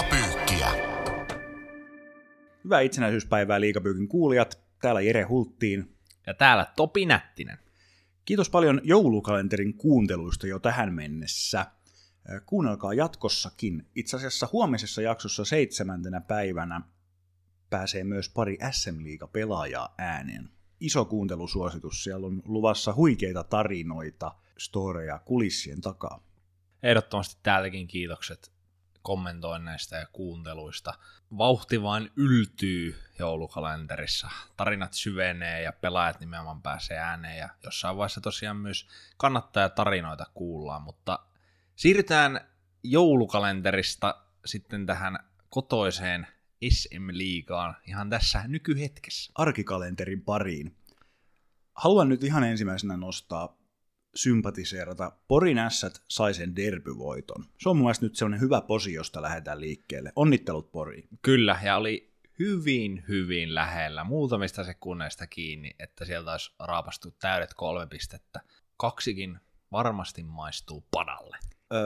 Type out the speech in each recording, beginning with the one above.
Liigapyykkiä. Hyvää itsenäisyyspäivää Liigapyykin kuulijat. Täällä Jere Hulttiin. Ja täällä Topi Nättinen. Kiitos paljon joulukalenterin kuunteluista jo tähän mennessä. Kuunnelkaa jatkossakin. Itse asiassa huomisessa jaksossa seitsemäntenä päivänä pääsee myös pari SM Liiga-pelaajaa ääneen. Iso kuuntelusuositus, siellä on luvassa huikeita tarinoita, storeja kulissien takaa. Ehdottomasti täälläkin kiitokset kommentoinneista ja kuunteluista. Vauhti vain yltyy joulukalenterissa. Tarinat syvenee ja pelaajat nimenomaan pääsee ääneen ja jossain vaiheessa tosiaan myös kannattaa tarinoita kuullaan, mutta siirrytään joulukalenterista sitten tähän kotoiseen SM-liigaan ihan tässä nykyhetkessä. Arkikalenterin pariin. Haluan nyt ihan ensimmäisenä nostaa sympatiseerata. Porin ässät sai sen derbyvoiton. Se on mun mielestä nyt sellainen hyvä posi, josta lähdetään liikkeelle. Onnittelut Poriin. Kyllä, ja oli hyvin, hyvin lähellä, muutamista sekunneista kiinni, että sieltä olisi raapastu täydet kolme pistettä. Kaksikin varmasti maistuu padalle.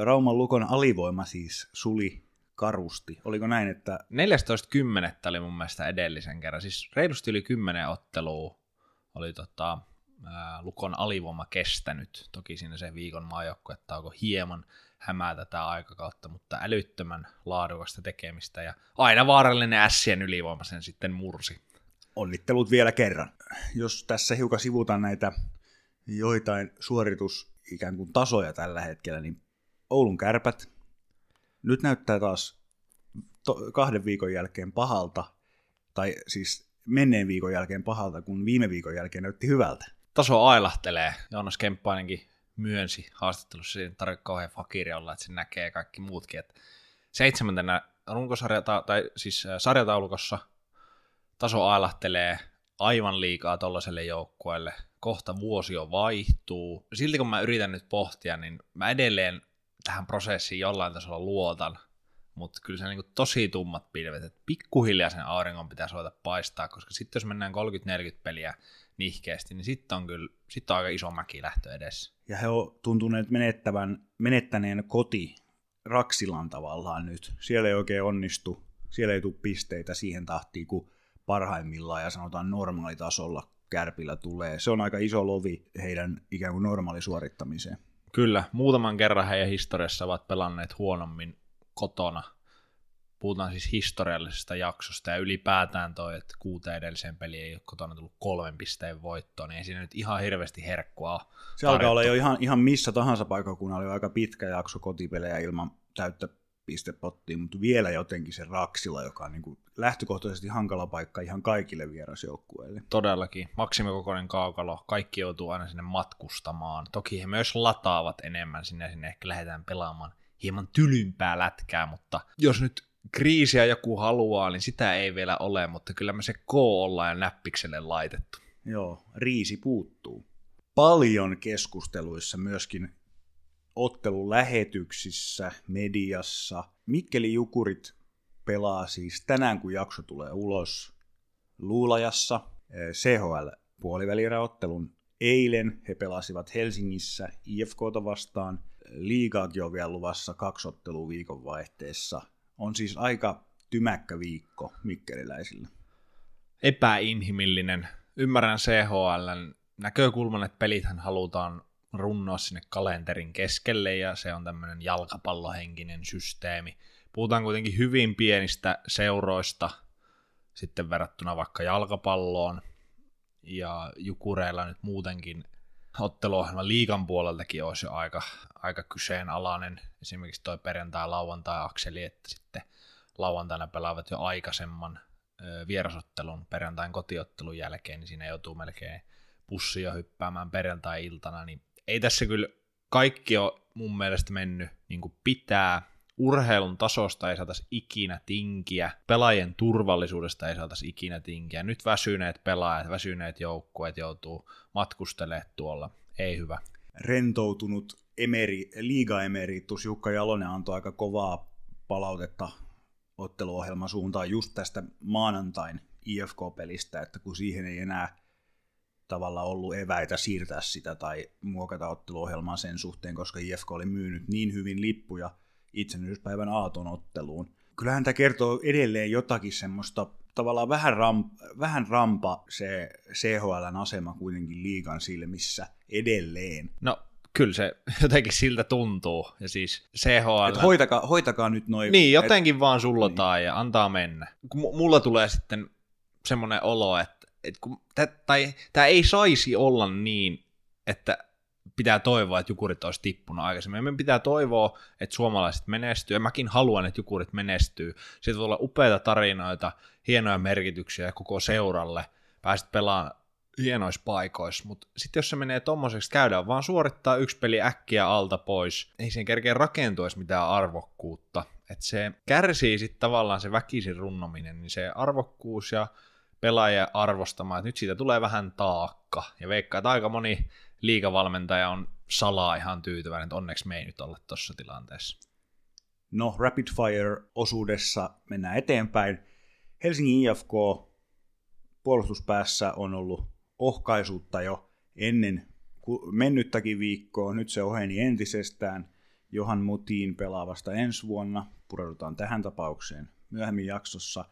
Rauman Lukon alivoima siis suli karusti. Oliko näin, että... 14.10. oli mun mielestä edellisen kerran. Siis reilusti yli 10 ottelua oli tota, Lukon alivoima kestänyt. Toki siinä se viikon onko hieman hämää tätä aikakautta, mutta älyttömän laadukasta tekemistä ja aina vaarallinen ässien ylivoima sen sitten mursi. Onnittelut vielä kerran. Jos tässä hiukan sivutaan näitä joitain suoritus ikään kuin tasoja tällä hetkellä, niin Oulun kärpät nyt näyttää taas kahden viikon jälkeen pahalta, tai siis menneen viikon jälkeen pahalta, kun viime viikon jälkeen näytti hyvältä taso ailahtelee. Joonas Kemppainenkin myönsi haastattelussa siinä tarvitse kauhean fakiri olla, että se näkee kaikki muutkin. Että seitsemäntenä runkosarja, tai siis sarjataulukossa taso ailahtelee aivan liikaa tuollaiselle joukkueelle. Kohta vuosi jo vaihtuu. Silti kun mä yritän nyt pohtia, niin mä edelleen tähän prosessiin jollain tasolla luotan, mutta kyllä se on niin tosi tummat pilvet, että pikkuhiljaa sen auringon pitäisi ruveta paistaa, koska sitten jos mennään 30-40 peliä nihkeästi, niin sitten on kyllä sit on aika iso mäki lähtö edessä. Ja he on tuntuneet menettävän, menettäneen koti Raksilan tavallaan nyt. Siellä ei oikein onnistu, siellä ei tule pisteitä siihen tahtiin, kun parhaimmillaan ja sanotaan normaalitasolla kärpillä tulee. Se on aika iso lovi heidän ikään kuin normaalisuorittamiseen. Kyllä, muutaman kerran heidän historiassa ovat pelanneet huonommin kotona puhutaan siis historiallisesta jaksosta ja ylipäätään toi, että kuuteen edelliseen peliin ei ole kotona tullut kolmen pisteen voittoon, niin ei siinä nyt ihan hirveästi herkkua Se alkaa olla jo ihan, ihan missä tahansa paikkakunnalla oli aika pitkä jakso kotipelejä ilman täyttä pistepottia, mutta vielä jotenkin se Raksila, joka on niin kuin lähtökohtaisesti hankala paikka ihan kaikille vierasjoukkueille. Todellakin. Maksimikokoinen kaukalo. Kaikki joutuu aina sinne matkustamaan. Toki he myös lataavat enemmän sinne, sinne ehkä lähdetään pelaamaan hieman tylympää lätkää, mutta jos nyt kriisiä joku haluaa, niin sitä ei vielä ole, mutta kyllä me se K ollaan ja näppikselle laitettu. Joo, riisi puuttuu. Paljon keskusteluissa myöskin ottelun lähetyksissä, mediassa. Mikkeli Jukurit pelaa siis tänään, kun jakso tulee ulos, Luulajassa CHL puolivälieräottelun. Eilen he pelasivat Helsingissä IFKta vastaan. Liigaakin on vielä luvassa kaksi ottelua viikonvaihteessa – on siis aika tymäkkä viikko mikkeliläisillä. Epäinhimillinen. Ymmärrän CHLn näkökulman, että pelithän halutaan runnoa sinne kalenterin keskelle ja se on tämmöinen jalkapallohenkinen systeemi. Puhutaan kuitenkin hyvin pienistä seuroista sitten verrattuna vaikka jalkapalloon ja Jukureilla nyt muutenkin otteluohjelma liikan puoleltakin olisi jo aika, aika kyseenalainen. Esimerkiksi toi perjantai-lauantai-akseli, että sitten lauantaina pelaavat jo aikaisemman vierasottelun perjantain kotiottelun jälkeen, niin siinä joutuu melkein pussia hyppäämään perjantai-iltana, niin ei tässä kyllä kaikki ole mun mielestä mennyt niin kuin pitää urheilun tasosta ei saataisi ikinä tinkiä, pelaajien turvallisuudesta ei saataisi ikinä tinkiä. Nyt väsyneet pelaajat, väsyneet joukkueet joutuu matkustelemaan tuolla. Ei hyvä. Rentoutunut emeri, liiga-emeritus Jukka Jalonen antoi aika kovaa palautetta otteluohjelman suuntaan just tästä maanantain IFK-pelistä, että kun siihen ei enää tavallaan ollut eväitä siirtää sitä tai muokata otteluohjelmaa sen suhteen, koska IFK oli myynyt niin hyvin lippuja – itsenäisyyspäivän aaton otteluun, kyllähän tämä kertoo edelleen jotakin semmoista tavallaan vähän, ram, vähän rampa se CHLn asema kuitenkin liikan silmissä edelleen. No kyllä se jotenkin siltä tuntuu. Ja siis CHL... Et hoitakaa, hoitakaa nyt noin. Niin, jotenkin et... vaan sullotaan niin. ja antaa mennä. Kun mulla tulee sitten semmoinen olo, että, kun, tai tämä ei saisi olla niin, että pitää toivoa, että jukurit olisi tippunut aikaisemmin. Meidän pitää toivoa, että suomalaiset menestyy, ja mäkin haluan, että jukurit menestyy. Siitä voi olla upeita tarinoita, hienoja merkityksiä koko seuralle, pääset pelaamaan hienoissa paikoissa, mutta sitten jos se menee tommoseksi, käydään vaan suorittaa yksi peli äkkiä alta pois, ei siihen kerkeä rakentua mitään arvokkuutta. että se kärsii sitten tavallaan se väkisin runnominen, niin se arvokkuus ja pelaajien arvostama, että nyt siitä tulee vähän taakka. Ja veikkaa, että aika moni liikavalmentaja on salaa ihan tyytyväinen, että onneksi me ei nyt olla tuossa tilanteessa. No, Rapid Fire-osuudessa mennään eteenpäin. Helsingin IFK puolustuspäässä on ollut ohkaisuutta jo ennen mennyttäkin viikkoa. Nyt se oheni entisestään. Johan Mutiin pelaavasta ensi vuonna. Pureudutaan tähän tapaukseen myöhemmin jaksossa.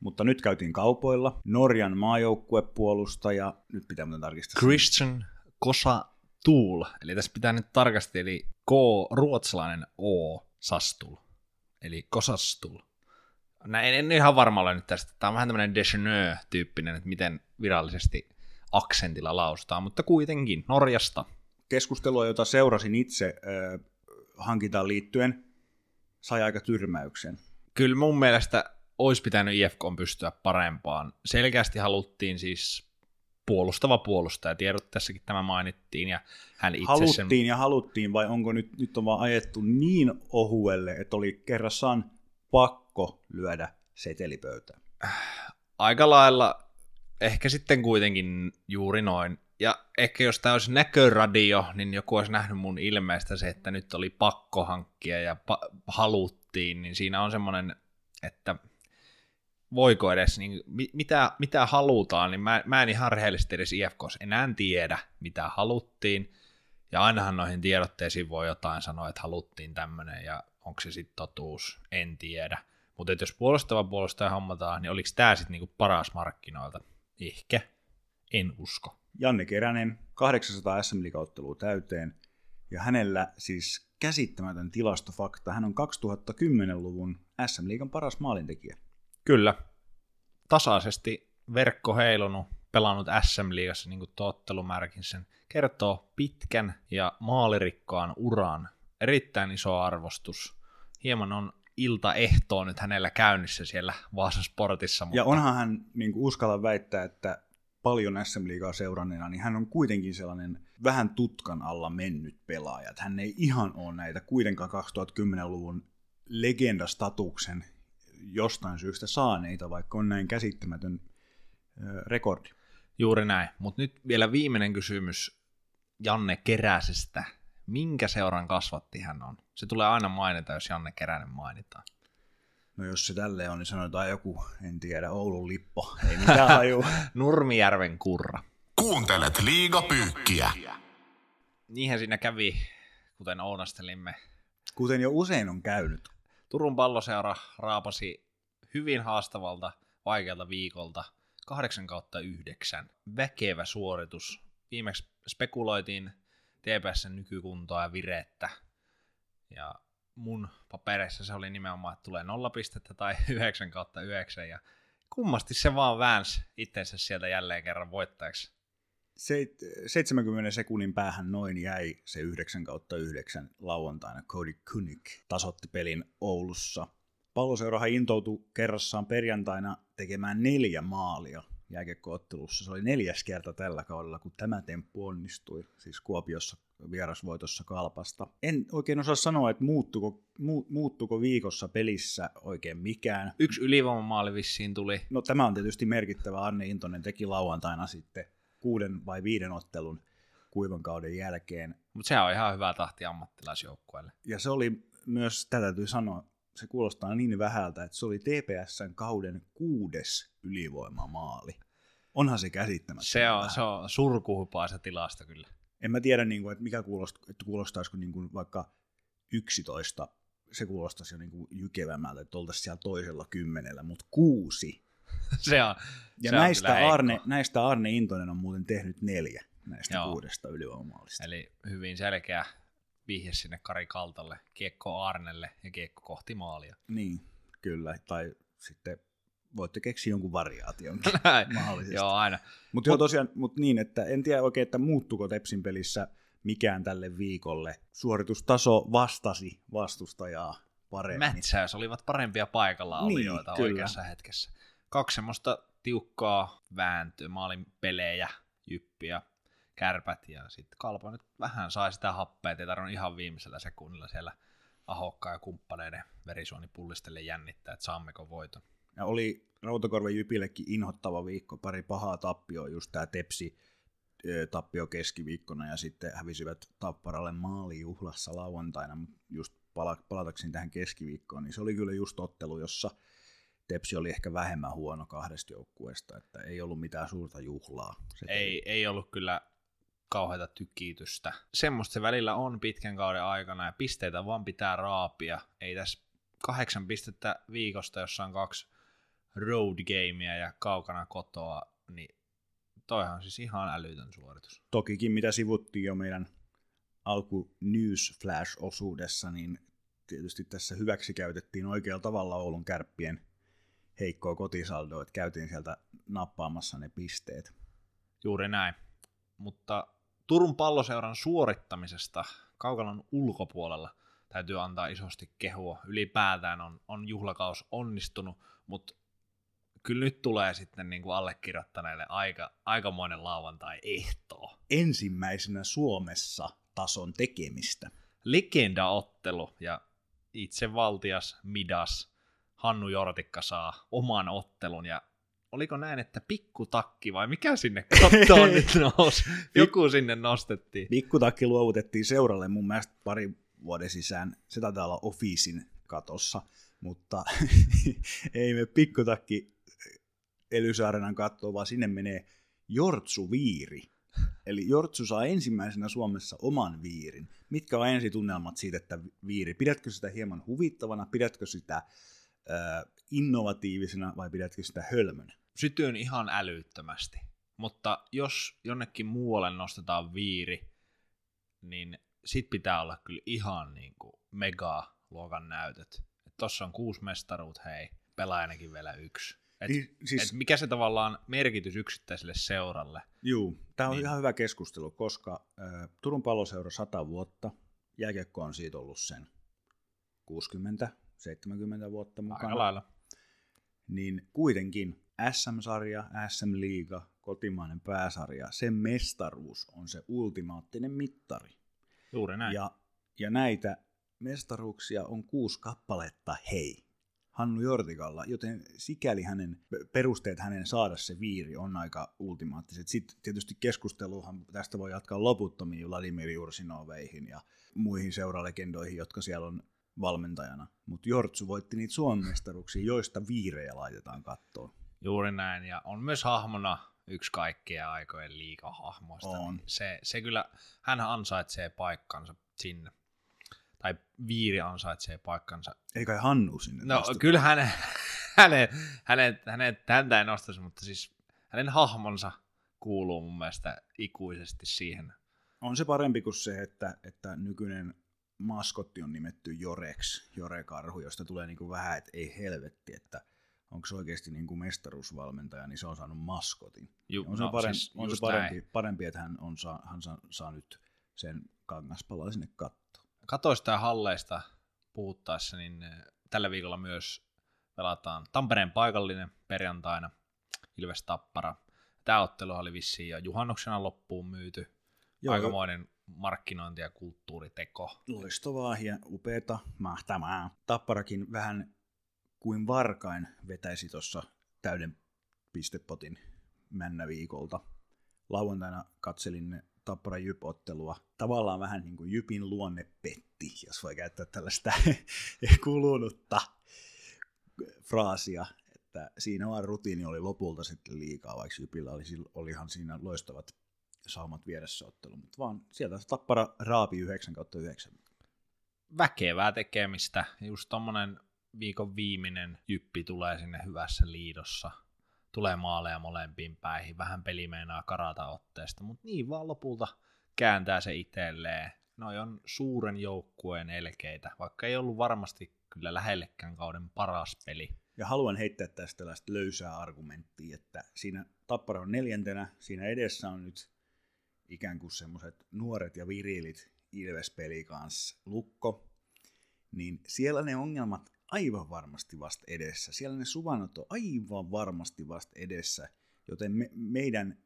Mutta nyt käytiin kaupoilla. Norjan maajoukkuepuolustaja, nyt pitää muuten tarkistaa. Christian Kosa Tuul. Eli tässä pitää nyt tarkasti, eli K, ruotsalainen O, Sastul. Eli Kosastul. Näin, en ihan varma ole nyt tästä. Tämä on vähän tämmöinen Descheneux-tyyppinen, että miten virallisesti aksentilla lausutaan, mutta kuitenkin Norjasta. Keskustelua, jota seurasin itse äh, hankintaan liittyen, sai aika tyrmäyksen. Kyllä mun mielestä olisi pitänyt IFK pystyä parempaan. Selkeästi haluttiin siis puolustava puolustaja. Tiedot tässäkin tämä mainittiin. Ja hän itse haluttiin sen... ja haluttiin, vai onko nyt, nyt on vaan ajettu niin ohuelle, että oli kerrassaan pakko lyödä setelipöytään? Aika lailla ehkä sitten kuitenkin juuri noin. Ja ehkä jos tämä olisi näköradio, niin joku olisi nähnyt mun ilmeistä se, että nyt oli pakko hankkia ja pa- haluttiin, niin siinä on semmoinen, että voiko edes, niin mitä, mitä halutaan, niin mä, mä en ihan rehellisesti edes IFKs enää tiedä, mitä haluttiin. Ja ainahan noihin tiedotteisiin voi jotain sanoa, että haluttiin tämmöinen ja onko se sitten totuus, en tiedä. Mutta jos puolustava puolustaja hommataan, niin oliko tämä sitten niinku paras markkinoilta? Ehkä. En usko. Janne Keränen, 800 sm ottelua täyteen, ja hänellä siis käsittämätön tilastofakta. Hän on 2010-luvun SM-liigan paras maalintekijä. Kyllä. Tasaisesti verkko heilunut, pelannut SM-liigassa, niin kuin tottelumärkin sen kertoo pitkän ja maalirikkaan uran. Erittäin iso arvostus. Hieman on iltaehtoa nyt hänellä käynnissä siellä Vaasan sportissa. Mutta... Ja onhan hän, niin kuin uskalla väittää, että paljon SM-liigaa seuranneena, niin hän on kuitenkin sellainen vähän tutkan alla mennyt pelaaja. Hän ei ihan ole näitä kuitenkaan 2010-luvun legendastatuksen jostain syystä saaneita, vaikka on näin käsittämätön rekordi. Juuri näin. Mutta nyt vielä viimeinen kysymys Janne Keräsestä minkä seuran kasvatti hän on? Se tulee aina mainita, jos Janne Keränen mainitaan. No jos se tälle on, niin sanotaan joku, en tiedä, Oulun lippo. Ei mitään haju. Nurmijärven kurra. Kuuntelet liigapyykkiä. Niinhän siinä kävi, kuten ounastelimme. Kuten jo usein on käynyt. Turun palloseura raapasi hyvin haastavalta, vaikealta viikolta 8 kautta 9. Väkevä suoritus. Viimeksi spekuloitiin TPSn nykykuntoa ja virettä. Ja mun papereissa se oli nimenomaan, että tulee nolla pistettä tai 9 kautta 9, ja kummasti se vaan väänsi itsensä sieltä jälleen kerran voittajaksi. 70 sekunnin päähän noin jäi se 9 kautta 9 lauantaina. Cody Kunik tasotti pelin Oulussa. Palloseurahan intoutui kerrassaan perjantaina tekemään neljä maalia jääkiekkoottelussa. Se oli neljäs kerta tällä kaudella, kun tämä temppu onnistui, siis Kuopiossa vierasvoitossa Kalpasta. En oikein osaa sanoa, että muuttuko, mu, muuttuko viikossa pelissä oikein mikään. Yksi ylivoimamaali vissiin tuli. No tämä on tietysti merkittävä. Arne Intonen teki lauantaina sitten kuuden vai viiden ottelun kuivan kauden jälkeen. Mutta se on ihan hyvä tahti ammattilaisjoukkueelle. Ja se oli myös, tätä täytyy sanoa, se kuulostaa niin vähältä, että se oli TPSn kauden kuudes ylivoimamaali. Onhan se käsittämättä. Se on, se on surkuhupaa se tilasta kyllä. En mä tiedä, niin kuin, että mikä kuulostaa, että kuulostaisiko niin kuin vaikka 11 se kuulostaisi jo niinku jykevämmältä, että oltaisiin siellä toisella kymmenellä, mutta kuusi. se on, Ja se on näistä, kyllä Arne, heikko. näistä Arne Intonen on muuten tehnyt neljä näistä Joo. kuudesta ylivoimaalista. Eli hyvin selkeä vihje sinne Kari Kaltalle, kiekko Arnelle ja kiekko kohti maalia. Niin, kyllä. Tai sitten voitte keksiä jonkun variaation mahdollisesti. Joo, aina. Mutta joo tosiaan, mut niin, että en tiedä oikein, että muuttuko Tepsin pelissä mikään tälle viikolle. Suoritustaso vastasi vastustajaa paremmin. Mätsäys olivat parempia paikalla Niin, olijoita kyllä. oikeassa hetkessä. Kaksi semmoista tiukkaa vääntöä, maalin pelejä, jyppiä, kärpät ja sitten Kalpa nyt vähän sai sitä happea, ettei tarvinnut ihan viimeisellä sekunnilla siellä Ahokkaa ja kumppaneiden verisuoni pullistelle jännittää, että saammeko voiton. Ja oli Rautakorven Jypillekin inhottava viikko, pari pahaa tappioa, just tämä Tepsi tappio keskiviikkona ja sitten hävisivät Tapparalle maalijuhlassa lauantaina, mutta just pala- palatakseni tähän keskiviikkoon, niin se oli kyllä just ottelu, jossa Tepsi oli ehkä vähemmän huono kahdesta joukkueesta, että ei ollut mitään suurta juhlaa. Se Ei, ei ollut kyllä kauheata tykitystä. Semmoista se välillä on pitkän kauden aikana ja pisteitä vaan pitää raapia. Ei tässä kahdeksan pistettä viikosta, jossa on kaksi road gamea ja kaukana kotoa, niin toihan siis ihan älytön suoritus. Tokikin, mitä sivuttiin jo meidän alku News Flash-osuudessa, niin tietysti tässä hyväksi käytettiin oikealla tavalla Oulun kärppien heikkoa kotisaldoa, että käytiin sieltä nappaamassa ne pisteet. Juuri näin. Mutta Turun palloseuran suorittamisesta Kaukalon ulkopuolella täytyy antaa isosti kehua. Ylipäätään on, on juhlakaus onnistunut, mutta kyllä nyt tulee sitten niin kuin allekirjoittaneille aika, aikamoinen lauantai-ehtoo. Ensimmäisenä Suomessa tason tekemistä. Legendaottelu ja itse valtias Midas Hannu Jortikka saa oman ottelun ja oliko näin, että pikkutakki vai mikä sinne kattoon nyt nousi? Joku sinne nostettiin. Pikkutakki luovutettiin seuralle mun mielestä pari vuoden sisään. Se taitaa olla Officein katossa, mutta ei me pikkutakki Elysaarenan kattoon, vaan sinne menee Jortsu Viiri. Eli Jortsu saa ensimmäisenä Suomessa oman viirin. Mitkä on ensitunnelmat siitä, että viiri? Pidätkö sitä hieman huvittavana, pidätkö sitä äh, innovatiivisena vai pidätkö sitä hölmönä? sytyn ihan älyttömästi. Mutta jos jonnekin muualle nostetaan viiri, niin sit pitää olla kyllä ihan niin kuin mega-luokan näytöt. Et tossa on kuusi mestaruut, hei, pelaajanakin vielä yksi. Et, Niin, siis- et mikä se tavallaan merkitys yksittäiselle seuralle? Juu, tämä on Niin. ihan hyvä keskustelu, koska äh, Turun palloseura 100 vuotta, jääkiekko on siitä ollut sen 60-70 vuotta Aika mukana, lailla. niin kuitenkin SM-sarja, SM-liiga, kotimainen pääsarja, sen mestaruus on se ultimaattinen mittari. Juuri näin. Ja, ja näitä mestaruuksia on kuusi kappaletta, hei, Hannu Jortikalla, joten sikäli hänen perusteet hänen saada se viiri on aika ultimaattiset. Sitten tietysti keskusteluhan tästä voi jatkaa loputtomiin Vladimir Jursinoveihin ja muihin seuralegendoihin, jotka siellä on valmentajana. Mutta Jortsu voitti niitä Suomen mestaruuksia, joista viirejä laitetaan kattoon. Juuri näin, ja on myös hahmona yksi kaikkien aikojen liikahahmoista. On. Niin Se, se kyllä, hän ansaitsee paikkansa sinne. Tai Viiri ansaitsee paikkansa. Ei kai Hannu sinne No nosteta. kyllä hänen, hänen, hänen, hänen, häntä ei nostaisi, mutta siis hänen hahmonsa kuuluu mun mielestä ikuisesti siihen. On se parempi kuin se, että, että nykyinen maskotti on nimetty Jorex, Jore-karhu, josta tulee niin kuin vähän, että ei helvetti, että onko se oikeasti niin kuin mestaruusvalmentaja, niin se on saanut maskotin. Ju, On se, no, parempi, siis on se parempi, näin. parempi, että hän, on, saa, hän saa, saa nyt sen kangaspalaa sinne kattoon. Katoista ja halleista puhuttaessa, niin eh, tällä viikolla myös pelataan Tampereen paikallinen perjantaina Ilves Tappara. Tämä ottelu oli vissiin jo juhannuksena loppuun myyty. Joo, Aikamoinen markkinointi- ja kulttuuriteko. Loistavaa ja upeata, mahtavaa. Tapparakin vähän kuin varkain vetäisi tuossa täyden pistepotin männäviikolta. Lauantaina katselin Tappara Jyp-ottelua. Tavallaan vähän niin kuin Jypin luonne petti, jos voi käyttää tällaista kulunutta fraasia, että siinä vaan rutiini oli lopulta sitten liikaa, vaikka Jypillä oli, olihan siinä loistavat saumat vieressä ottelu, mutta vaan sieltä Tappara raapi 9 kautta 9. väkevää tekemistä. Just tommonen viikon viimeinen jyppi tulee sinne hyvässä liidossa. Tulee maaleja molempiin päihin, vähän peli meinaa karata otteesta, mutta niin vaan lopulta kääntää se itselleen. Noi on suuren joukkueen elkeitä, vaikka ei ollut varmasti kyllä lähellekään kauden paras peli. Ja haluan heittää tästä tällaista löysää argumenttia, että siinä Tappara on neljäntenä, siinä edessä on nyt ikään kuin semmoiset nuoret ja virilit Ilves-peli kanssa Lukko, niin siellä ne ongelmat aivan varmasti vasta edessä. Siellä ne suvannot on aivan varmasti vasta edessä, joten me, meidän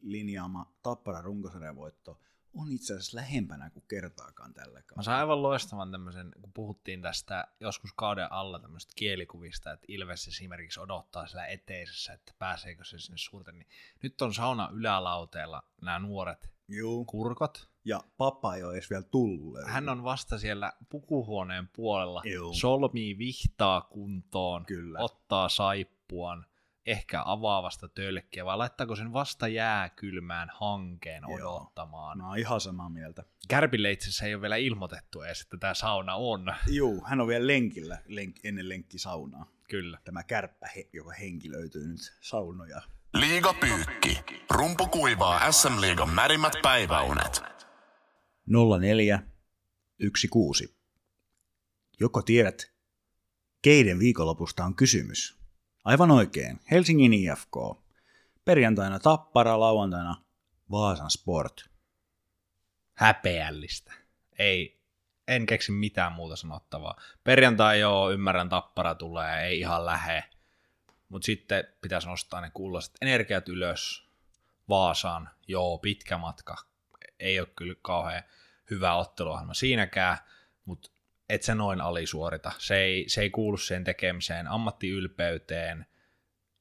linjaama Tappara runkosarjan voitto on itse asiassa lähempänä kuin kertaakaan tällä kaudella. Mä sain aivan loistavan tämmöisen, kun puhuttiin tästä joskus kauden alla tämmöistä kielikuvista, että Ilves esimerkiksi odottaa siellä eteisessä, että pääseekö se sinne suurten, niin nyt on sauna ylälauteella nämä nuoret Juu. kurkot. Ja papa ei ole edes vielä tullut. Hän on vasta siellä pukuhuoneen puolella, Juu. solmii vihtaa kuntoon, Kyllä. ottaa saippuan, ehkä avaavasta tölkkiä, vai laittaako sen vasta jääkylmään hankeen Joo. odottamaan. Mä oon ihan samaa mieltä. Kärpille itse asiassa ei ole vielä ilmoitettu edes, että tämä sauna on. Juu, hän on vielä lenkillä lenk, ennen lenkkisaunaa. Kyllä. Tämä kärppä, joka henki löytyy nyt saunoja. Liiga pyykki. Rumpu kuivaa SM-liigan märimmät päiväunet. 04 16. Joko tiedät, keiden viikonlopusta on kysymys? Aivan oikein, Helsingin IFK. Perjantaina Tappara, lauantaina Vaasan Sport. Häpeällistä. Ei, en keksi mitään muuta sanottavaa. Perjantai joo, ymmärrän tappara tulee, ei ihan lähe. Mutta sitten pitäisi nostaa ne kuuloiset energiat ylös. Vaasaan, joo, pitkä matka. Ei ole kyllä kauhean hyvä otteluohjelma siinäkään, mutta et se noin alisuorita. Se ei, se ei kuulu sen tekemiseen, ammattiylpeyteen,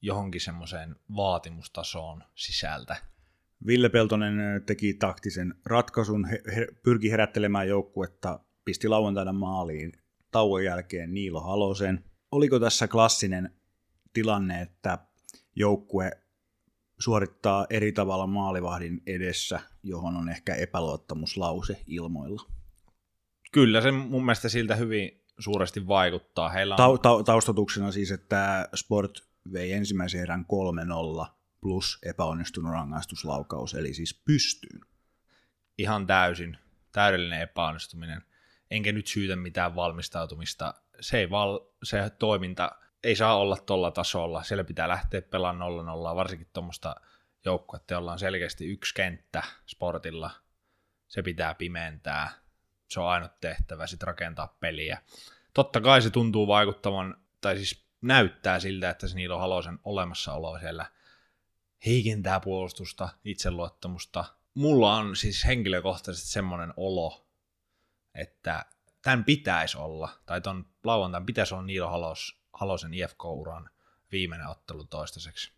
johonkin semmoiseen vaatimustasoon sisältä. Ville Peltonen teki taktisen ratkaisun, he, he, pyrki herättelemään joukkuetta, pisti lauantaina maaliin tauon jälkeen Niilo Halosen. Oliko tässä klassinen tilanne, että joukkue suorittaa eri tavalla maalivahdin edessä, johon on ehkä epäluottamuslause ilmoilla? Kyllä se mun mielestä siltä hyvin suuresti vaikuttaa. Heillä on Ta- ta- taustatuksena siis, että Sport vei ensimmäisen erän 3-0 plus epäonnistunut rangaistuslaukaus, eli siis pystyyn. ihan täysin täydellinen epäonnistuminen. Enkä nyt syytä mitään valmistautumista. Se, ei val, se toiminta ei saa olla tuolla tasolla. Siellä pitää lähteä pelaamaan 0-0, varsinkin tuommoista joukkuetta, jolla on selkeästi yksi kenttä sportilla. Se pitää pimentää. Se on ainut tehtävä, sitten rakentaa peliä. Totta kai se tuntuu vaikuttavan, tai siis näyttää siltä, että se Niilo Halosen olemassaolo siellä heikentää puolustusta, itseluottamusta. Mulla on siis henkilökohtaisesti semmoinen olo, että tämän pitäisi olla, tai ton lauantain pitäisi olla Niilo Halos, Halosen IFK-uran viimeinen ottelu toistaiseksi.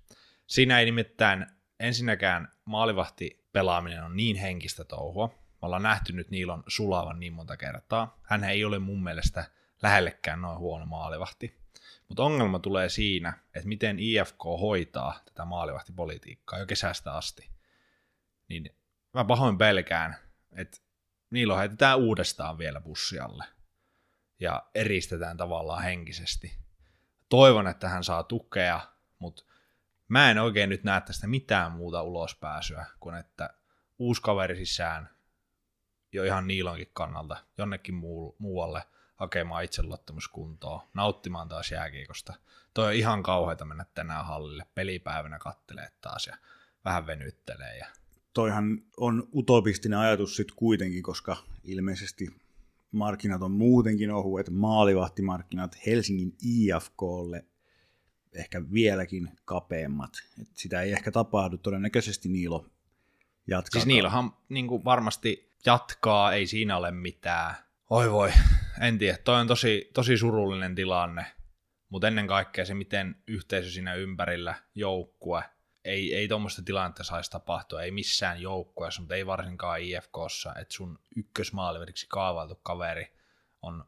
Siinä ei nimittäin ensinnäkään maalivahti pelaaminen on niin henkistä touhua. Me ollaan nähty nyt Niilon sulavan niin monta kertaa. Hän ei ole mun mielestä lähellekään noin huono maalivahti. Mutta ongelma tulee siinä, että miten IFK hoitaa tätä maalivahtipolitiikkaa jo kesästä asti. Niin mä pahoin pelkään, että Niilo heitetään uudestaan vielä bussialle ja eristetään tavallaan henkisesti. Toivon, että hän saa tukea, mutta mä en oikein nyt näe tästä mitään muuta ulospääsyä kuin että uusi kaveri sisään jo ihan Niilonkin kannalta jonnekin muu, muualle hakemaan itseluottamuskuntoa, nauttimaan taas jääkiikosta. Toi on ihan kauheita mennä tänään hallille, pelipäivänä kattelee taas ja vähän venyttelee. Ja... Toihan on utopistinen ajatus sitten kuitenkin, koska ilmeisesti markkinat on muutenkin ohuet, maalivahtimarkkinat Helsingin IFKlle ehkä vieläkin kapeammat. Et sitä ei ehkä tapahdu, todennäköisesti Niilo jatkaa. Siis Niilohan niin kuin varmasti jatkaa, ei siinä ole mitään. Oi voi, en tiedä, toi on tosi, tosi surullinen tilanne, mutta ennen kaikkea se, miten yhteisö siinä ympärillä, joukkue, ei, ei tuommoista tilannetta saisi tapahtua, ei missään joukkueessa, mutta ei varsinkaan IFKssa, että sun ykkösmaaliveriksi kaavailtu kaveri on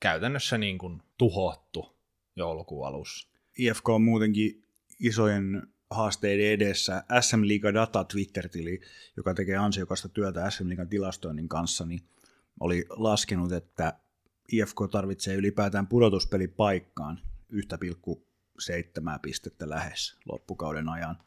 käytännössä niin kuin tuhottu joulukuun alussa. IFK on muutenkin isojen haasteiden edessä. SM Liiga Data Twitter-tili, joka tekee ansiokasta työtä SM Liigan tilastoinnin kanssa, niin oli laskenut, että IFK tarvitsee ylipäätään pudotuspelipaikkaan 1,7 pistettä lähes loppukauden ajan.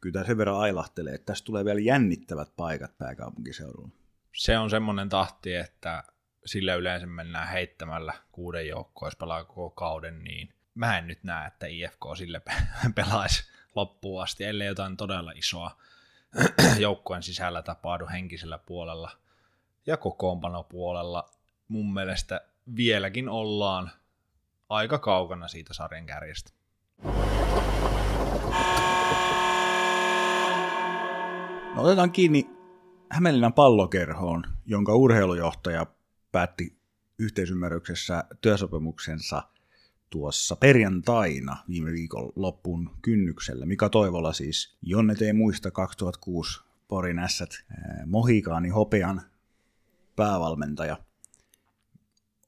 Kyllä tämä sen verran ailahtelee, että tässä tulee vielä jännittävät paikat pääkaupunkiseudulla. Se on semmoinen tahti, että sillä yleensä mennään heittämällä kuuden joukkoa, jos pelaa koko kauden, niin mä en nyt näe, että IFK sille pelaisi loppuun asti, ellei jotain todella isoa joukkueen sisällä tapahdu henkisellä puolella ja kokoonpanopuolella. Mun mielestä vieläkin ollaan aika kaukana siitä sarjan kärjestä. No otetaan kiinni Hämeenlinnan pallokerhoon, jonka urheilujohtaja päätti yhteisymmärryksessä työsopimuksensa tuossa perjantaina viime viikon loppuun kynnyksellä. Mika Toivola siis, jonne ei muista 2006 Porin ässät, Mohikaani Hopean päävalmentaja.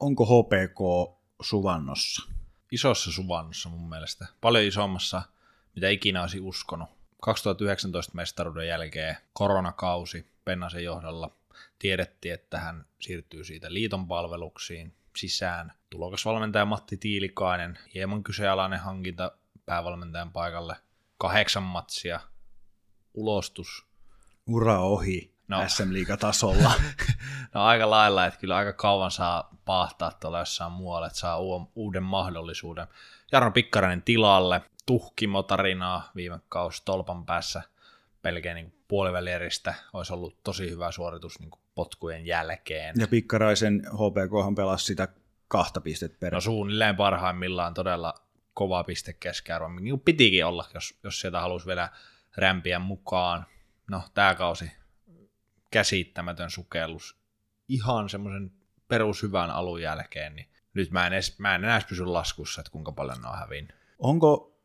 Onko HPK suvannossa? Isossa suvannossa mun mielestä. Paljon isommassa, mitä ikinä olisi uskonut. 2019 mestaruuden jälkeen koronakausi Pennasen johdolla tiedettiin, että hän siirtyy siitä liiton palveluksiin sisään. Tulokasvalmentaja Matti Tiilikainen, hieman kyseenalainen hankinta päävalmentajan paikalle, kahdeksan matsia, ulostus. Ura ohi no. SM tasolla. no aika lailla, että kyllä aika kauan saa paahtaa tuolla jossain muualla, että saa uuden mahdollisuuden. Jarno Pikkarainen tilalle, tuhkimotarinaa viime kausi tolpan päässä pelkeä niin puolivälieristä olisi ollut tosi hyvä suoritus niin potkujen jälkeen. Ja Pikkaraisen HPK pelasi sitä kahta pistettä per. No suunnilleen parhaimmillaan todella kova piste keskiarvo, niin kuin pitikin olla, jos, jos sieltä halusi vielä rämpiä mukaan. No, tämä kausi käsittämätön sukellus ihan semmoisen perushyvän alun jälkeen, niin nyt mä en, edes, mä en enää pysy laskussa, että kuinka paljon ne on hävinnyt. Onko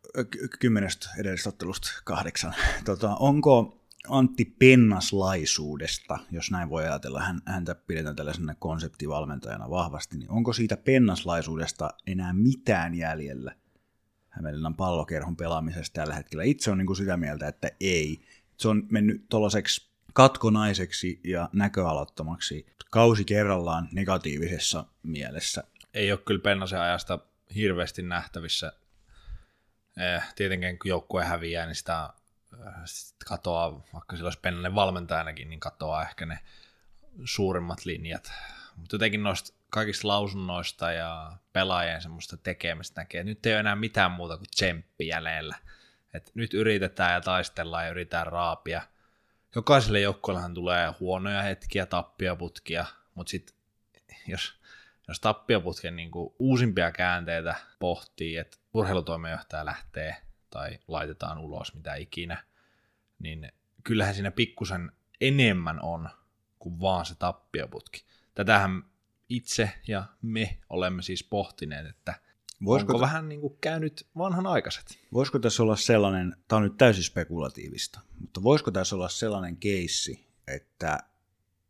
kymmenestä edellisestä ottelusta kahdeksan, tota, onko Antti Pennaslaisuudesta, jos näin voi ajatella, hän, häntä pidetään tällaisena konseptivalmentajana vahvasti, niin onko siitä Pennaslaisuudesta enää mitään jäljellä Hämeenlinnan pallokerhon pelaamisesta tällä hetkellä? Itse on niin kuin sitä mieltä, että ei. Se on mennyt tuollaiseksi katkonaiseksi ja näköalattomaksi kausi kerrallaan negatiivisessa mielessä. Ei ole kyllä Pennasen ajasta hirveästi nähtävissä. Eh, tietenkin kun joukkue häviää, niin sitä katoaa, vaikka sillä olisi Pennanen valmentajanakin, niin katoaa ehkä ne suurimmat linjat. Mutta jotenkin noista kaikista lausunnoista ja pelaajien semmoista tekemistä näkee, että nyt ei ole enää mitään muuta kuin tsemppi jäljellä. Et nyt yritetään ja taistellaan ja yritetään raapia – jokaiselle joukkueellehan tulee huonoja hetkiä, tappioputkia, mutta sitten jos, jos tappioputken niin uusimpia käänteitä pohtii, että urheilutoimenjohtaja lähtee tai laitetaan ulos mitä ikinä, niin kyllähän siinä pikkusen enemmän on kuin vaan se tappioputki. Tätähän itse ja me olemme siis pohtineet, että Voisiko Onko t- vähän niin kuin käynyt vanhanaikaiset? Voisiko tässä olla sellainen, tämä on nyt täysin spekulatiivista, mutta voisiko tässä olla sellainen keissi, että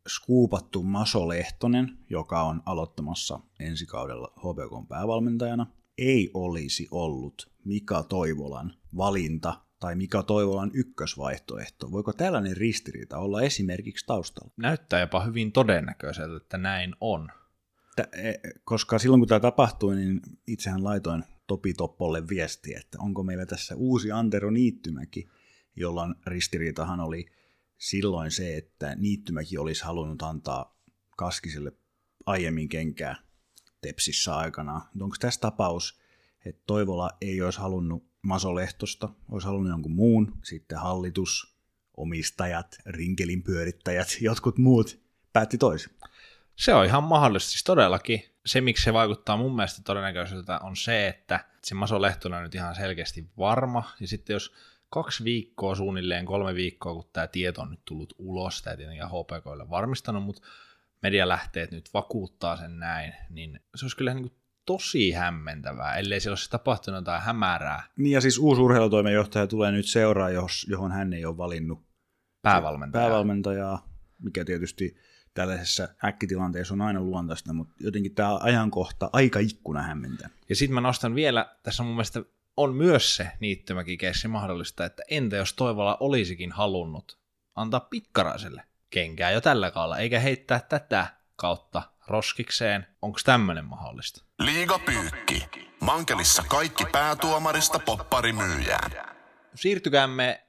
skuupattu Maso Lehtonen, joka on aloittamassa ensi kaudella HBK päävalmentajana, ei olisi ollut Mika Toivolan valinta tai Mika Toivolan ykkösvaihtoehto. Voiko tällainen ristiriita olla esimerkiksi taustalla? Näyttää jopa hyvin todennäköiseltä, että näin on. E, koska silloin kun tämä tapahtui, niin itsehän laitoin Topi Toppolle viesti, että onko meillä tässä uusi Antero Niittymäki, jolloin ristiriitahan oli silloin se, että Niittymäki olisi halunnut antaa Kaskiselle aiemmin kenkää Tepsissä aikana. Onko tässä tapaus, että Toivola ei olisi halunnut Maso Lehtosta, olisi halunnut jonkun muun, sitten hallitus, omistajat, rinkelin pyörittäjät, jotkut muut päätti toisin. Se on ihan mahdollista, siis todellakin. Se, miksi se vaikuttaa mun mielestä todennäköiseltä, on se, että se Maso on nyt ihan selkeästi varma, ja sitten jos kaksi viikkoa suunnilleen, kolme viikkoa, kun tämä tieto on nyt tullut ulos, tämä tietenkin HPKille varmistanut, mutta medialähteet nyt vakuuttaa sen näin, niin se olisi kyllä niin kuin tosi hämmentävää, ellei siellä olisi tapahtunut jotain hämärää. Niin ja siis uusi urheilutoimenjohtaja tulee nyt seuraa, johon hän ei ole valinnut päävalmentajaa, päävalmentajaa mikä tietysti tällaisessa äkkitilanteessa on aina luontaista, mutta jotenkin tämä ajankohta aika ikkuna hämmentää. Ja sitten mä nostan vielä, tässä mun mielestä on myös se niittymäki keissi mahdollista, että entä jos Toivola olisikin halunnut antaa pikkaraiselle kenkää jo tällä kaudella, eikä heittää tätä kautta roskikseen. Onko tämmöinen mahdollista? Liigapyykki. Mankelissa kaikki päätuomarista popparimyyjään. Siirtykäämme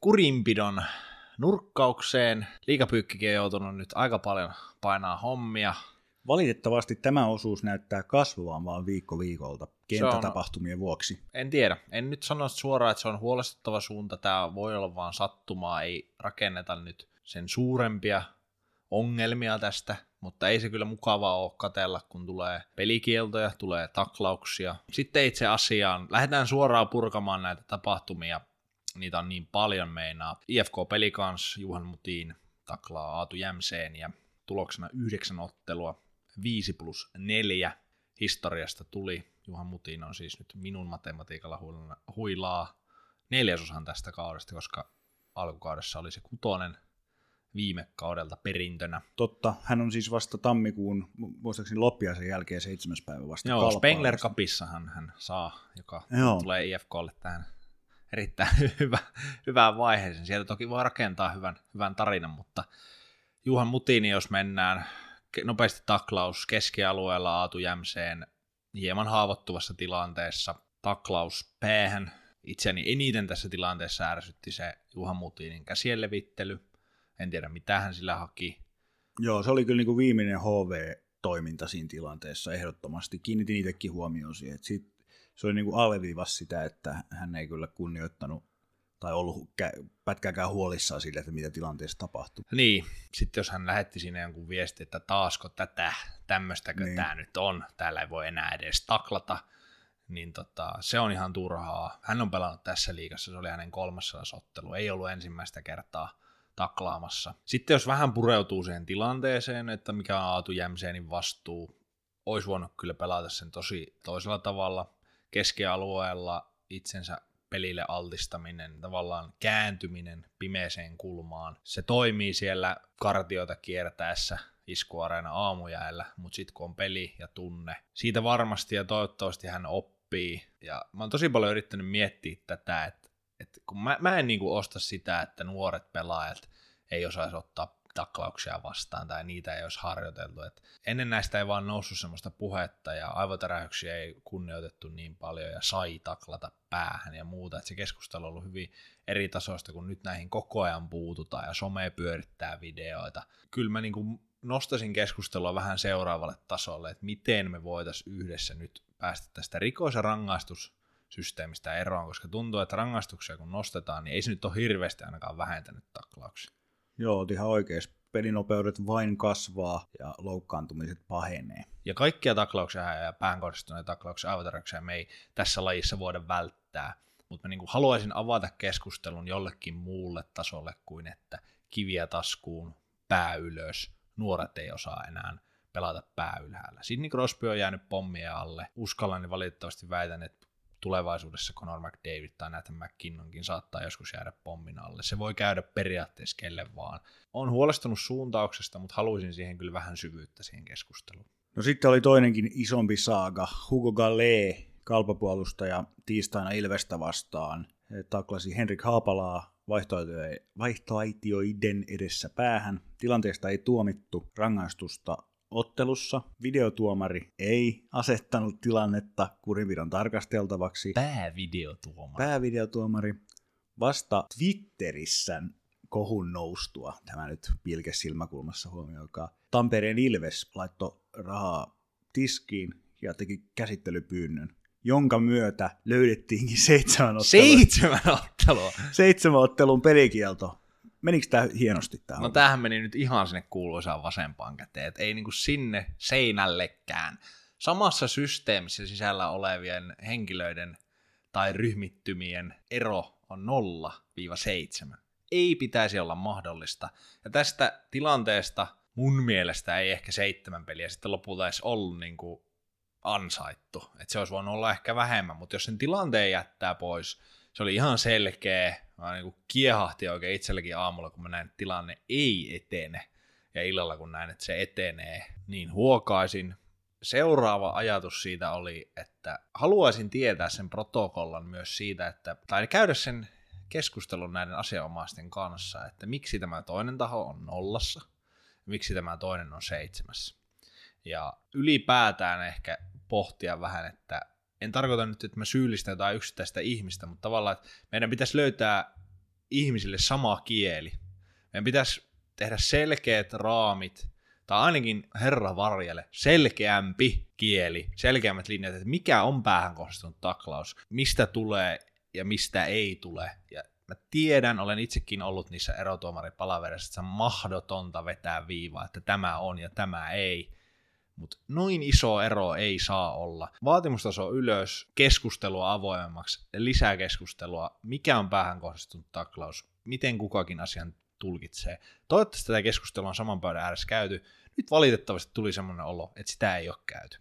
kurinpidon nurkkaukseen. Liigapyykkikin on joutunut nyt aika paljon painaa hommia. Valitettavasti tämä osuus näyttää kasvavan vaan viikko viikolta kenttätapahtumien vuoksi. En tiedä. En nyt sano suoraan, että se on huolestuttava suunta. Tämä voi olla vaan sattumaa. Ei rakenneta nyt sen suurempia ongelmia tästä, mutta ei se kyllä mukavaa ole katella, kun tulee pelikieltoja, tulee taklauksia. Sitten itse asiaan, lähdetään suoraan purkamaan näitä tapahtumia. Niitä on niin paljon meinaa. IFK Pelikans, Juhan Mutiin taklaa Aatu Jämseen ja tuloksena yhdeksän ottelua, 5 plus 4 historiasta tuli. Juhan Mutiin on siis nyt minun matematiikalla huilaa neljäsosan tästä kaudesta, koska alkukaudessa oli se kutonen viime kaudelta perintönä. Totta, hän on siis vasta tammikuun, muistaakseni loppiaisen jälkeen seitsemäs päivä vasta Joo, Spengler Cupissahan hän saa, joka Joo. tulee IFKlle tähän erittäin hyvä, hyvään vaiheeseen. Sieltä toki voi rakentaa hyvän, hyvän tarinan, mutta Juhan Mutini, jos mennään nopeasti taklaus keskialueella Aatu Jämseen hieman haavoittuvassa tilanteessa, taklaus päähän. Itseni eniten tässä tilanteessa ärsytti se Juhan Mutinin käsien levittely. En tiedä, mitä hän sillä haki. Joo, se oli kyllä niin kuin viimeinen HV-toiminta siinä tilanteessa ehdottomasti. Kiinnitin itsekin huomioon siihen, sit, se oli niin kuin alleviivas sitä, että hän ei kyllä kunnioittanut tai ollut pätkääkään huolissaan siitä, että mitä tilanteessa tapahtuu. Niin, sitten jos hän lähetti sinne jonkun viesti, että taasko tätä, tämmöistäkö niin. tämä nyt on, täällä ei voi enää edes taklata, niin tota, se on ihan turhaa. Hän on pelannut tässä liigassa, se oli hänen kolmassa ottelu, ei ollut ensimmäistä kertaa taklaamassa. Sitten jos vähän pureutuu siihen tilanteeseen, että mikä on Aatu Jämseenin vastuu, olisi voinut kyllä pelata sen tosi toisella tavalla. Keskialueella itsensä pelille altistaminen, tavallaan kääntyminen pimeeseen kulmaan. Se toimii siellä kartioita kiertäessä iskuareena aamujäällä, mutta sitten kun on peli ja tunne, siitä varmasti ja toivottavasti hän oppii. Ja mä oon tosi paljon yrittänyt miettiä tätä, että, että kun mä, mä en niinku osta sitä, että nuoret pelaajat ei osaisi ottaa taklauksia vastaan tai niitä ei olisi harjoiteltu. Et ennen näistä ei vaan noussut semmoista puhetta ja aivotärähyksiä ei kunnioitettu niin paljon ja sai taklata päähän ja muuta. Et se keskustelu on ollut hyvin eri tasoista, kun nyt näihin koko ajan puututaan ja some pyörittää videoita. Kyllä mä niin nostaisin keskustelua vähän seuraavalle tasolle, että miten me voitaisiin yhdessä nyt päästä tästä rikos- ja rangaistussysteemistä eroon, koska tuntuu, että rangaistuksia kun nostetaan, niin ei se nyt ole hirveästi ainakaan vähentänyt taklauksia. Joo, olet ihan oikeassa. Pelinopeudet vain kasvaa ja loukkaantumiset pahenee. Ja kaikkia taklauksia ja päähän kohdistuneita taklauksia, aivotarjouksia me ei tässä lajissa voida välttää. Mutta mä niin haluaisin avata keskustelun jollekin muulle tasolle kuin että kiviä taskuun, pää ylös, nuoret ei osaa enää pelata pää ylhäällä. Sidney Crosby on jäänyt pommien alle. Uskallan niin valitettavasti väitän, että tulevaisuudessa Conor McDavid tai Nathan McKinnonkin saattaa joskus jäädä pommin alle. Se voi käydä periaatteessa kelle vaan. On huolestunut suuntauksesta, mutta haluaisin siihen kyllä vähän syvyyttä siihen keskusteluun. No sitten oli toinenkin isompi saaga. Hugo Gallet, kalpapuolustaja, tiistaina Ilvestä vastaan. He taklasi Henrik Haapalaa vaihtoaitioiden edessä päähän. Tilanteesta ei tuomittu rangaistusta ottelussa videotuomari ei asettanut tilannetta kuriviron tarkasteltavaksi. Päävideotuomari. Päävideotuomari vasta Twitterissä kohun noustua, tämä nyt pilkes silmäkulmassa huomioikaa. Tampereen Ilves laittoi rahaa tiskiin ja teki käsittelypyynnön, jonka myötä löydettiinkin seitsemän ottelua. Seitsemän ottelua? Seitsemän ottelun pelikielto menikö tämä hienosti tämä? No tämähän meni nyt ihan sinne kuuluisaan vasempaan käteen, että ei niinku sinne seinällekään. Samassa systeemissä sisällä olevien henkilöiden tai ryhmittymien ero on 0-7. Ei pitäisi olla mahdollista. Ja tästä tilanteesta mun mielestä ei ehkä seitsemän peliä sitten lopulta edes ollut niin kuin ansaittu. Että se olisi voinut olla ehkä vähemmän, mutta jos sen tilanteen jättää pois, se oli ihan selkeä. Mä niin kuin kiehahti oikein itselläkin aamulla, kun mä näin, että tilanne ei etene. Ja illalla, kun näin, että se etenee, niin huokaisin. Seuraava ajatus siitä oli, että haluaisin tietää sen protokollan myös siitä, että, tai käydä sen keskustelun näiden asianomaisten kanssa, että miksi tämä toinen taho on nollassa, miksi tämä toinen on seitsemässä. Ja ylipäätään ehkä pohtia vähän, että en tarkoita nyt, että mä syyllistän jotain yksittäistä ihmistä, mutta tavallaan, että meidän pitäisi löytää ihmisille sama kieli. Meidän pitäisi tehdä selkeät raamit, tai ainakin herra varjelle, selkeämpi kieli, selkeämmät linjat, että mikä on päähän kohdistunut taklaus, mistä tulee ja mistä ei tule. Ja mä tiedän, olen itsekin ollut niissä erotuomaripalavereissa, että se on mahdotonta vetää viivaa, että tämä on ja tämä ei. Mutta noin iso ero ei saa olla. Vaatimustaso ylös, keskustelua avoimemmaksi, lisää keskustelua, mikä on päähän kohdistunut taklaus, miten kukakin asian tulkitsee. Toivottavasti tätä keskustelua on saman pöydän ääressä käyty. Nyt valitettavasti tuli semmoinen olo, että sitä ei ole käyty.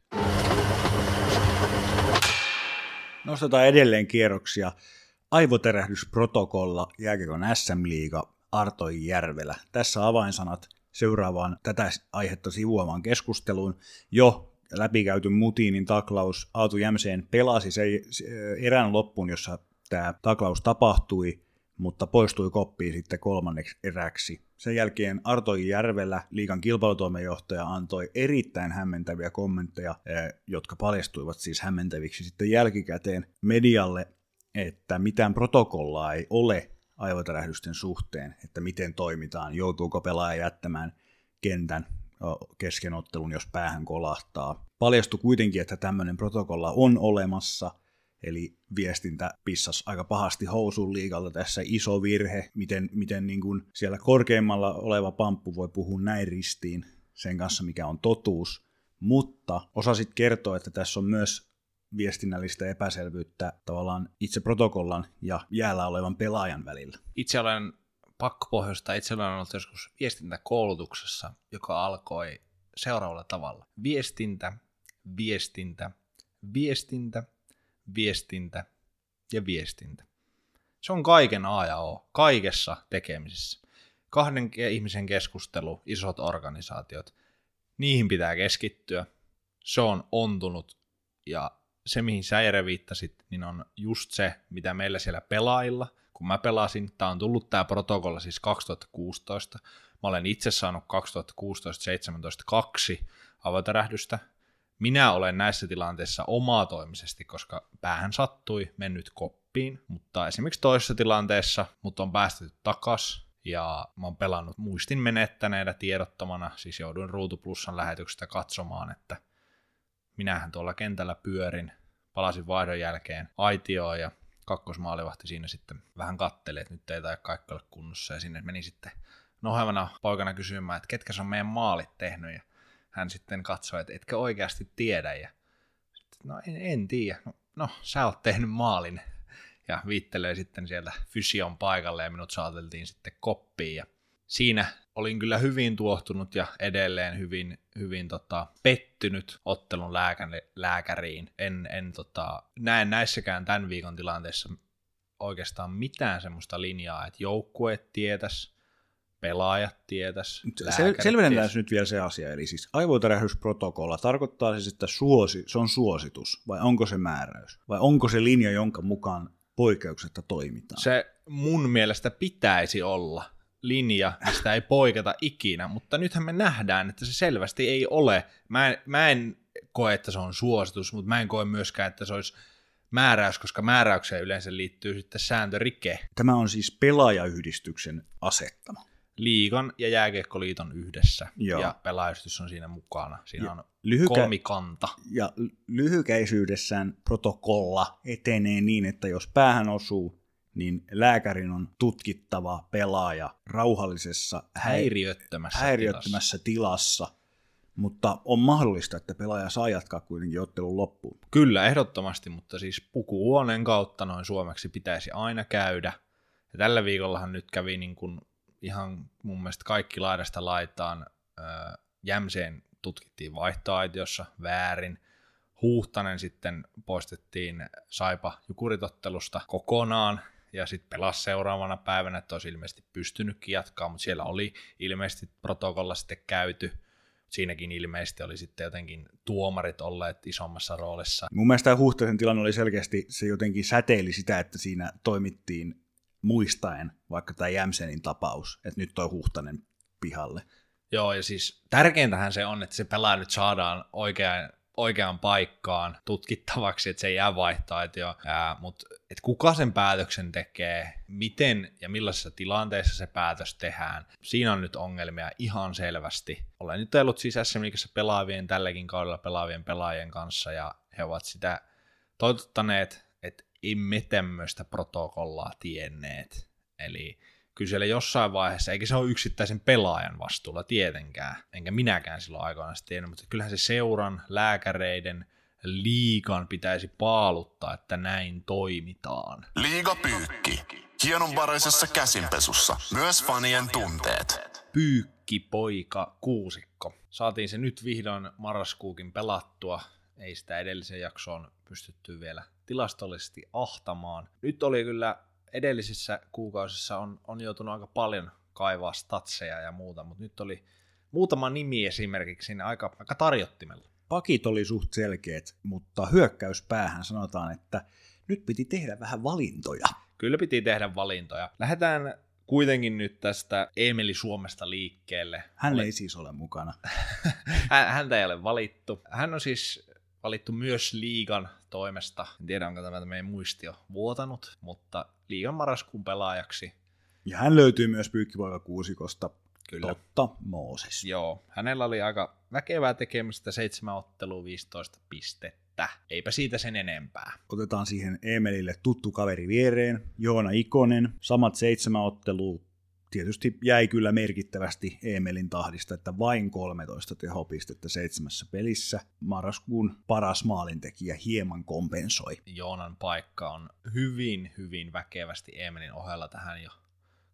Nostetaan edelleen kierroksia. Aivoterähdysprotokolla, jääkiekon SM-liiga, Arto Järvelä. Tässä avainsanat seuraavaan tätä aihetta sivuamaan keskusteluun. Jo läpikäyty Mutiinin taklaus Aatu Jämseen pelasi se erään loppuun, jossa tämä taklaus tapahtui, mutta poistui koppiin sitten kolmanneksi eräksi. Sen jälkeen Arto Järvelä, liikan kilpailutoimenjohtaja, antoi erittäin hämmentäviä kommentteja, eh, jotka paljastuivat siis hämmentäviksi sitten jälkikäteen medialle, että mitään protokollaa ei ole aivotärähdysten suhteen, että miten toimitaan, joutuuko pelaaja jättämään kentän keskenottelun, jos päähän kolahtaa. Paljastui kuitenkin, että tämmöinen protokolla on olemassa, eli viestintä pissas aika pahasti housun liikalta tässä iso virhe, miten, miten niin kuin siellä korkeimmalla oleva pamppu voi puhua näin ristiin sen kanssa, mikä on totuus, mutta osasit kertoa, että tässä on myös viestinnällistä epäselvyyttä tavallaan itse protokollan ja jäällä olevan pelaajan välillä. Itse olen pakkopohjoista, itse olen ollut joskus viestintäkoulutuksessa, joka alkoi seuraavalla tavalla. Viestintä, viestintä, viestintä, viestintä ja viestintä. Se on kaiken A ja O, kaikessa tekemisessä. Kahden ihmisen keskustelu, isot organisaatiot, niihin pitää keskittyä. Se on ontunut ja se, mihin sä Jere viittasit, niin on just se, mitä meillä siellä pelailla, kun mä pelasin, tää on tullut tää protokolla siis 2016, mä olen itse saanut 2016-17 kaksi avotärähdystä, minä olen näissä tilanteissa omatoimisesti, koska päähän sattui, mennyt koppiin, mutta esimerkiksi toisessa tilanteessa mut on päästetty takas, ja mä oon pelannut muistin menettäneenä tiedottomana, siis jouduin Ruutuplussan lähetyksestä katsomaan, että minähän tuolla kentällä pyörin, palasin vaihdon jälkeen aitioon ja kakkosmaalivahti siinä sitten vähän katteli, että nyt ei tai kaikki ole kunnossa. Ja sinne meni sitten nohevana poikana kysymään, että ketkä se on meidän maalit tehnyt. Ja hän sitten katsoi, että etkö oikeasti tiedä. Ja sitten, no en, en tiedä, no, no sä oot tehnyt maalin. Ja viittelee sitten sieltä fysion paikalle ja minut saateltiin sitten koppiin. Ja siinä olin kyllä hyvin tuohtunut ja edelleen hyvin, hyvin tota, pettynyt ottelun lääkäri, lääkäriin. En, en tota, näe näissäkään tämän viikon tilanteessa oikeastaan mitään semmoista linjaa, että joukkueet tietäisi, pelaajat tietäisi. Sel- selvennetään nyt vielä se asia, eli siis aivotärähysprotokolla tarkoittaa siis, että suosi, se on suositus, vai onko se määräys, vai onko se linja, jonka mukaan poikkeuksetta toimitaan? Se mun mielestä pitäisi olla, linja, mistä ei poiketa ikinä, mutta nythän me nähdään, että se selvästi ei ole. Mä en, mä en koe, että se on suositus, mutta mä en koe myöskään, että se olisi määräys, koska määräykseen yleensä liittyy sitten sääntörike. Tämä on siis pelaajayhdistyksen asettama. Liigan ja jääkiekkoliiton yhdessä, Joo. ja pelaajayhdistys on siinä mukana. Siinä ja on lyhykä- kolmikanta. Ja lyhykäisyydessään protokolla etenee niin, että jos päähän osuu, niin lääkärin on tutkittava pelaaja rauhallisessa häiriöttömässä, häiriöttömässä tilassa. tilassa, mutta on mahdollista, että pelaaja saa jatkaa kuitenkin ottelun loppuun. Kyllä, ehdottomasti, mutta siis pukuhuoneen kautta noin suomeksi pitäisi aina käydä. Ja tällä viikollahan nyt kävi niin kuin ihan mun mielestä kaikki laidasta laitaan. Jämseen tutkittiin vaihtoaitiossa väärin. Huhtanen sitten poistettiin Saipa Jukuritottelusta kokonaan, ja sitten pelasi seuraavana päivänä, että olisi ilmeisesti pystynytkin jatkaa, mutta siellä oli ilmeisesti protokolla sitten käyty. Siinäkin ilmeisesti oli sitten jotenkin tuomarit olleet isommassa roolissa. Mun mielestä tämä Huhtasen tilanne oli selkeästi, se jotenkin säteili sitä, että siinä toimittiin muistaen vaikka tämä Jämsenin tapaus, että nyt toi Huhtanen pihalle. Joo, ja siis tärkeintähän se on, että se pelaaja nyt saadaan oikeaan, oikeaan paikkaan tutkittavaksi, että se ei jää vaihtoehtoja, mutta että kuka sen päätöksen tekee, miten ja millaisessa tilanteessa se päätös tehdään, siinä on nyt ongelmia ihan selvästi. Olen nyt ollut siis SM pelaavien tälläkin kaudella pelaavien pelaajien kanssa, ja he ovat sitä toivottaneet, että emme tämmöistä protokollaa tienneet. Eli kyllä siellä jossain vaiheessa, eikä se ole yksittäisen pelaajan vastuulla tietenkään, enkä minäkään silloin aikoinaan tiennyt, mutta kyllähän se seuran, lääkäreiden, liikan pitäisi paaluttaa, että näin toimitaan. Liiga pyykki. Hienonvaraisessa käsinpesussa. Myös fanien tunteet. Pyykki poika kuusikko. Saatiin se nyt vihdoin marraskuukin pelattua. Ei sitä edellisen jaksoon pystytty vielä tilastollisesti ahtamaan. Nyt oli kyllä edellisissä kuukausissa on, on joutunut aika paljon kaivaa statseja ja muuta, mutta nyt oli muutama nimi esimerkiksi siinä aika, aika tarjottimella. Pakit oli suht selkeät, mutta hyökkäyspäähän sanotaan, että nyt piti tehdä vähän valintoja. Kyllä piti tehdä valintoja. Lähdetään kuitenkin nyt tästä Emeli Suomesta liikkeelle. Hän Oli... ei siis ole mukana. Häntä ei ole valittu. Hän on siis valittu myös liigan toimesta. En tiedä, onko tämä meidän muistio vuotanut, mutta liigan marraskuun pelaajaksi. Ja hän löytyy myös Pyykkipoika kuusikosta. Kyllä. Totta, Mooses. Joo, hänellä oli aika väkevää tekemistä, seitsemän ottelua, 15 pistettä. Eipä siitä sen enempää. Otetaan siihen Emelille tuttu kaveri viereen, Joona Ikonen, samat seitsemän ottelua, tietysti jäi kyllä merkittävästi Emelin tahdista, että vain 13 tehopistettä seitsemässä pelissä. Marraskuun paras maalintekijä hieman kompensoi. Joonan paikka on hyvin, hyvin väkevästi Emelin ohella tähän jo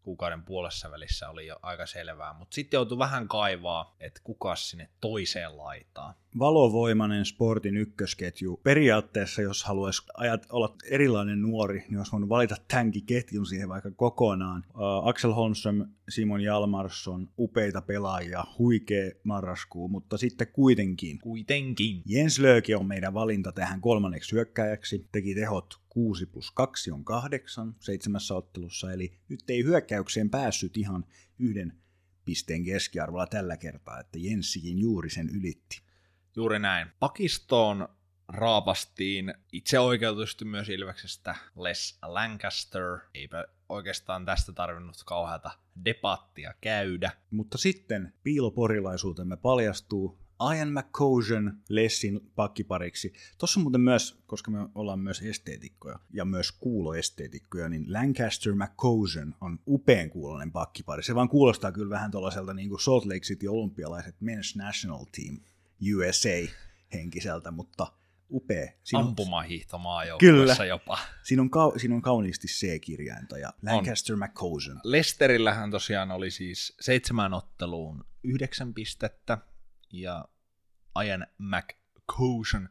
kuukauden puolessa välissä oli jo aika selvää, mutta sitten joutui vähän kaivaa, että kuka sinne toiseen laitaan. Valovoimainen sportin ykkösketju. Periaatteessa, jos haluaisi ajat, olla erilainen nuori, niin olisi voinut valita tämänkin ketjun siihen vaikka kokonaan. Uh, Axel Holmström, Simon Jalmarsson, upeita pelaajia, huikea marraskuu, mutta sitten kuitenkin. Kuitenkin. Jens Lööki on meidän valinta tähän kolmanneksi hyökkäjäksi. Teki tehot 6 plus 2 on 8 seitsemässä ottelussa, eli nyt ei hyökkäykseen päässyt ihan yhden pisteen keskiarvolla tällä kertaa, että Jenssikin juuri sen ylitti. Juuri näin. Pakistoon raapastiin itse oikeutusti myös Ilveksestä Les Lancaster. Eipä oikeastaan tästä tarvinnut kauheata debattia käydä. Mutta sitten piiloporilaisuutemme paljastuu. Ian McCosion Lessin pakkipariksi. Tuossa on muuten myös, koska me ollaan myös esteetikkoja ja myös kuuloesteetikkoja, niin Lancaster McCosion on upean kuulonen pakkipari. Se vaan kuulostaa kyllä vähän tuollaiselta niin kuin Salt Lake City olympialaiset Men's National Team USA henkiseltä, mutta upea. Siinä Ampumahiihtomaajoukkueessa jopa. Siinä on, kau- siinä on kauniisti C-kirjainta ja Lancaster on. McCosion. Lesterillähän tosiaan oli siis seitsemän otteluun yhdeksän pistettä, ja Ian McCosion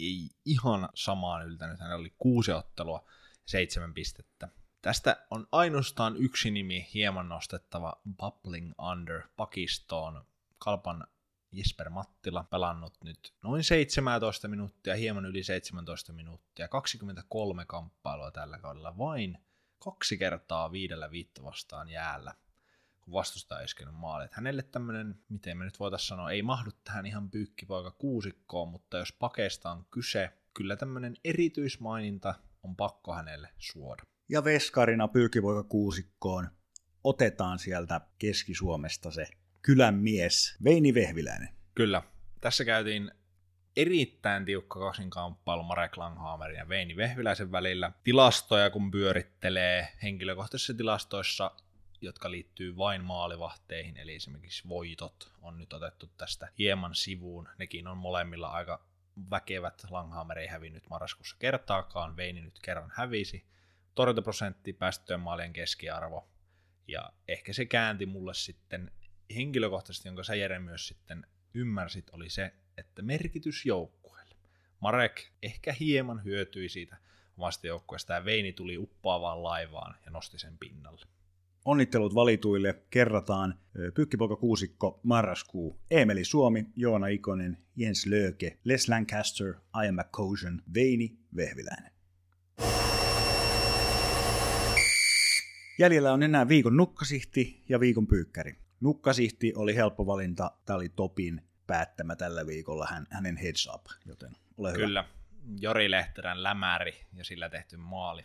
ei ihan samaan yltänyt. Hänellä oli kuusi ottelua, seitsemän pistettä. Tästä on ainoastaan yksi nimi hieman nostettava Bubbling Under Pakiston Kalpan Jesper Mattila pelannut nyt noin 17 minuuttia, hieman yli 17 minuuttia, 23 kamppailua tällä kaudella, vain kaksi kertaa viidellä viittä vastaan jäällä vastustaja iskenyt maali. Että hänelle tämmöinen, miten me nyt voitaisiin sanoa, ei mahdu tähän ihan pyykkipoika kuusikkoon, mutta jos pakeista on kyse, kyllä tämmöinen erityismaininta on pakko hänelle suoda. Ja veskarina pyykkipoika kuusikkoon otetaan sieltä Keski-Suomesta se kylän mies, Veini Vehviläinen. Kyllä. Tässä käytiin erittäin tiukka kaksinkamppailu Marek Langhammerin ja Veini Vehviläisen välillä. Tilastoja kun pyörittelee henkilökohtaisissa tilastoissa jotka liittyy vain maalivahteihin, eli esimerkiksi voitot on nyt otettu tästä hieman sivuun. Nekin on molemmilla aika väkevät. Langhammer ei hävinnyt marraskuussa kertaakaan, Veini nyt kerran hävisi. Torjuntaprosentti, päästöjen maalien keskiarvo. Ja ehkä se käänti mulle sitten henkilökohtaisesti, jonka sä Jere myös sitten ymmärsit, oli se, että merkitys joukkueelle. Marek ehkä hieman hyötyi siitä omasta joukkueesta ja Veini tuli uppoavaan laivaan ja nosti sen pinnalle. Onnittelut valituille kerrataan Pyykkipoika kuusikko marraskuu, Emeli Suomi, Joona Ikonen, Jens Lööke, Les Lancaster, Ian McCosion, Veini Vehviläinen. Jäljellä on enää viikon nukkasihti ja viikon pyykkäri. Nukkasihti oli helppo valinta, tämä oli Topin päättämä tällä viikolla, hän, hänen heads up, joten ole hyvä. Kyllä, Jori Lehterän lämäri ja sillä tehty maali.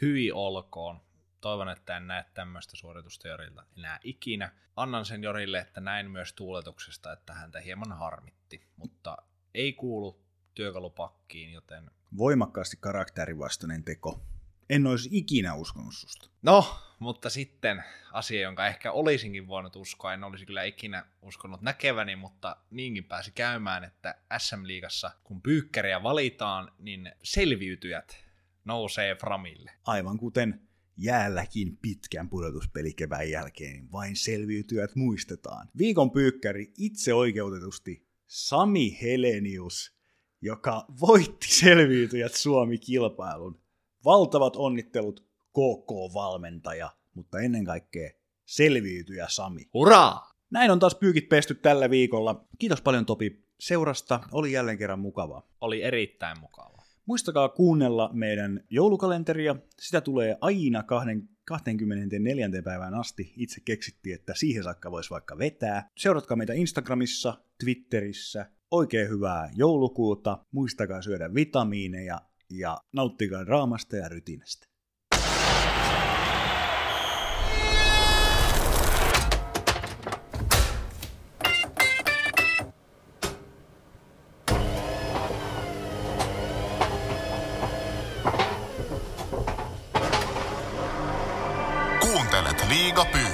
Hyi olkoon. Toivon, että en näe tämmöistä suoritusta Jorilta enää ikinä. Annan sen Jorille, että näin myös tuuletuksesta, että häntä hieman harmitti, mutta ei kuulu työkalupakkiin, joten... Voimakkaasti karakterivastainen teko. En olisi ikinä uskonut susta. No, mutta sitten asia, jonka ehkä olisinkin voinut uskoa, en olisi kyllä ikinä uskonut näkeväni, mutta niinkin pääsi käymään, että SM-liigassa, kun pyykkäriä valitaan, niin selviytyjät nousee Framille. Aivan kuten jäälläkin pitkän pudotuspelikevään jälkeen, niin vain selviytyjät muistetaan. Viikon pyykkäri itse oikeutetusti Sami Helenius, joka voitti selviytyjät Suomi-kilpailun. Valtavat onnittelut KK-valmentaja, mutta ennen kaikkea selviytyjä Sami. Hurraa! Näin on taas pyykit pesty tällä viikolla. Kiitos paljon Topi seurasta, oli jälleen kerran mukavaa. Oli erittäin mukavaa. Muistakaa kuunnella meidän joulukalenteria. Sitä tulee aina 24. päivään asti. Itse keksittiin, että siihen saakka voisi vaikka vetää. Seuratkaa meitä Instagramissa, Twitterissä. Oikein hyvää joulukuuta. Muistakaa syödä vitamiineja ja nauttikaa draamasta ja rytinästä. Kuuntelet Liiga Pyykki.